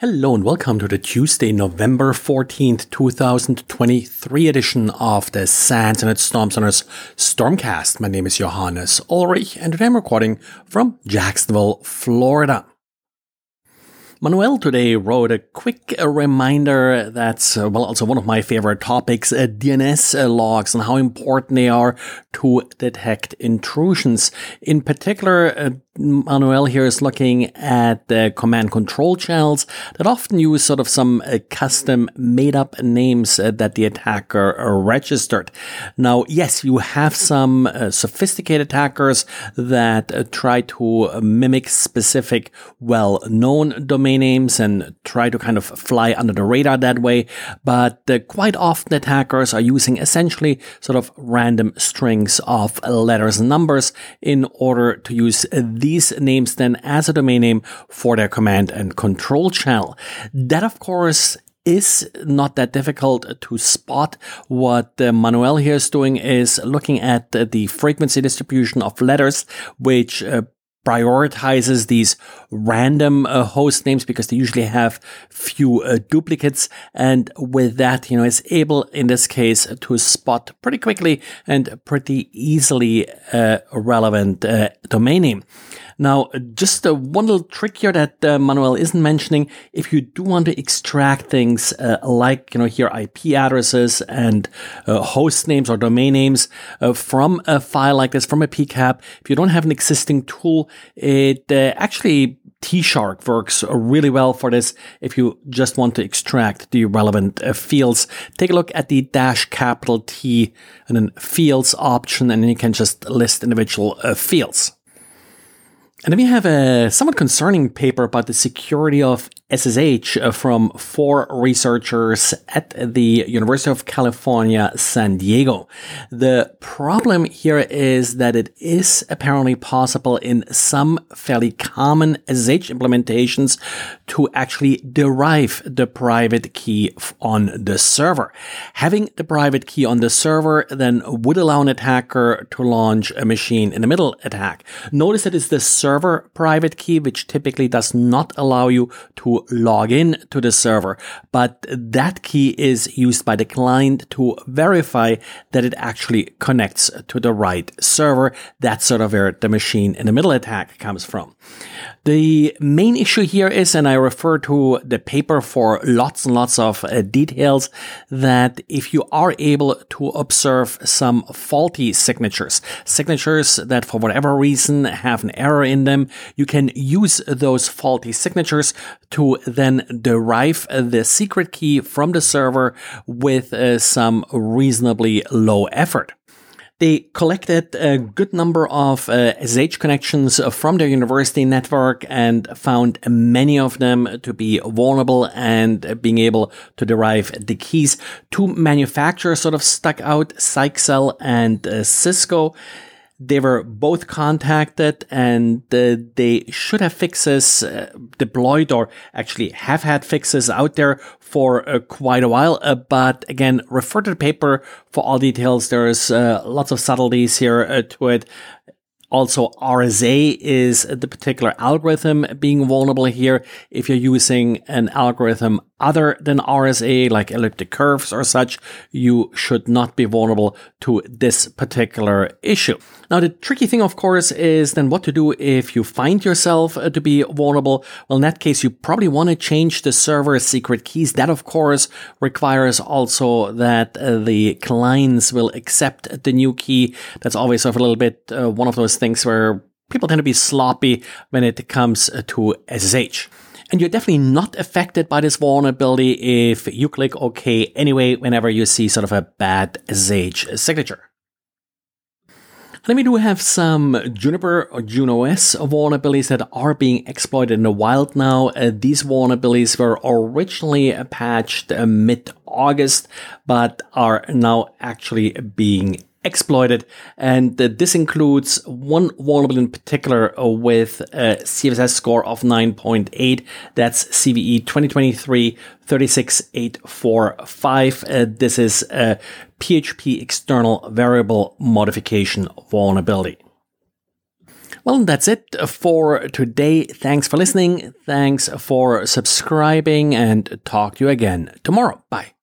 Hello and welcome to the Tuesday, November 14th, 2023 edition of the SANS Internet Storm Center's Stormcast. My name is Johannes Ulrich and today I'm recording from Jacksonville, Florida. Manuel today wrote a quick reminder that's, uh, well, also one of my favorite topics, uh, DNS uh, logs and how important they are to detect intrusions. In particular, uh, Manuel here is looking at the command control channels that often use sort of some uh, custom made up names that the attacker registered. Now, yes, you have some sophisticated attackers that try to mimic specific well known domain names and try to kind of fly under the radar that way. But uh, quite often attackers are using essentially sort of random strings of letters and numbers in order to use these names then as a domain name for their command and control channel. That, of course, is not that difficult to spot. What uh, Manuel here is doing is looking at uh, the frequency distribution of letters, which uh, prioritizes these random uh, host names because they usually have few uh, duplicates. And with that, you know, is able in this case to spot pretty quickly and pretty easily uh, relevant uh, domain name. Now, just uh, one little trick here that uh, Manuel isn't mentioning. If you do want to extract things uh, like, you know, here IP addresses and uh, host names or domain names uh, from a file like this, from a PCAP, if you don't have an existing tool, it uh, actually T-Shark works really well for this if you just want to extract the relevant uh, fields. Take a look at the dash capital T and then fields option and then you can just list individual uh, fields. And then we have a somewhat concerning paper about the security of SSH uh, from four researchers at the University of California, San Diego. The problem here is that it is apparently possible in some fairly common SSH implementations to actually derive the private key on the server. Having the private key on the server then would allow an attacker to launch a machine in the middle attack. Notice that it's the server private key, which typically does not allow you to log in to the server, but that key is used by the client to verify that it actually connects to the right server. That's sort of where the machine in the middle attack comes from. The main issue here is, and I refer to the paper for lots and lots of uh, details, that if you are able to observe some faulty signatures, signatures that for whatever reason have an error in them, you can use those faulty signatures to then derive the secret key from the server with uh, some reasonably low effort. They collected a good number of uh, SSH connections from their university network and found many of them to be vulnerable and being able to derive the keys. Two manufacturers sort of stuck out, Zyxel and uh, Cisco. They were both contacted and uh, they should have fixes uh, deployed or actually have had fixes out there for uh, quite a while. Uh, but again, refer to the paper for all details. There's uh, lots of subtleties here uh, to it. Also, RSA is the particular algorithm being vulnerable here. If you're using an algorithm other than RSA, like elliptic curves or such, you should not be vulnerable to this particular issue. Now, the tricky thing, of course, is then what to do if you find yourself uh, to be vulnerable. Well, in that case, you probably want to change the server's secret keys. That, of course, requires also that uh, the clients will accept the new key. That's always sort of a little bit uh, one of those things where people tend to be sloppy when it comes uh, to SSH. And you're definitely not affected by this vulnerability if you click OK anyway whenever you see sort of a bad SSH signature. Then we do have some Juniper or vulnerabilities that are being exploited in the wild now. Uh, these vulnerabilities were originally patched uh, mid-August, but are now actually being exploited. And uh, this includes one vulnerability in particular uh, with a CVSS score of 9.8. That's CVE 2023 36845. Uh, this is a PHP external variable modification vulnerability. Well, that's it for today. Thanks for listening. Thanks for subscribing and talk to you again tomorrow. Bye.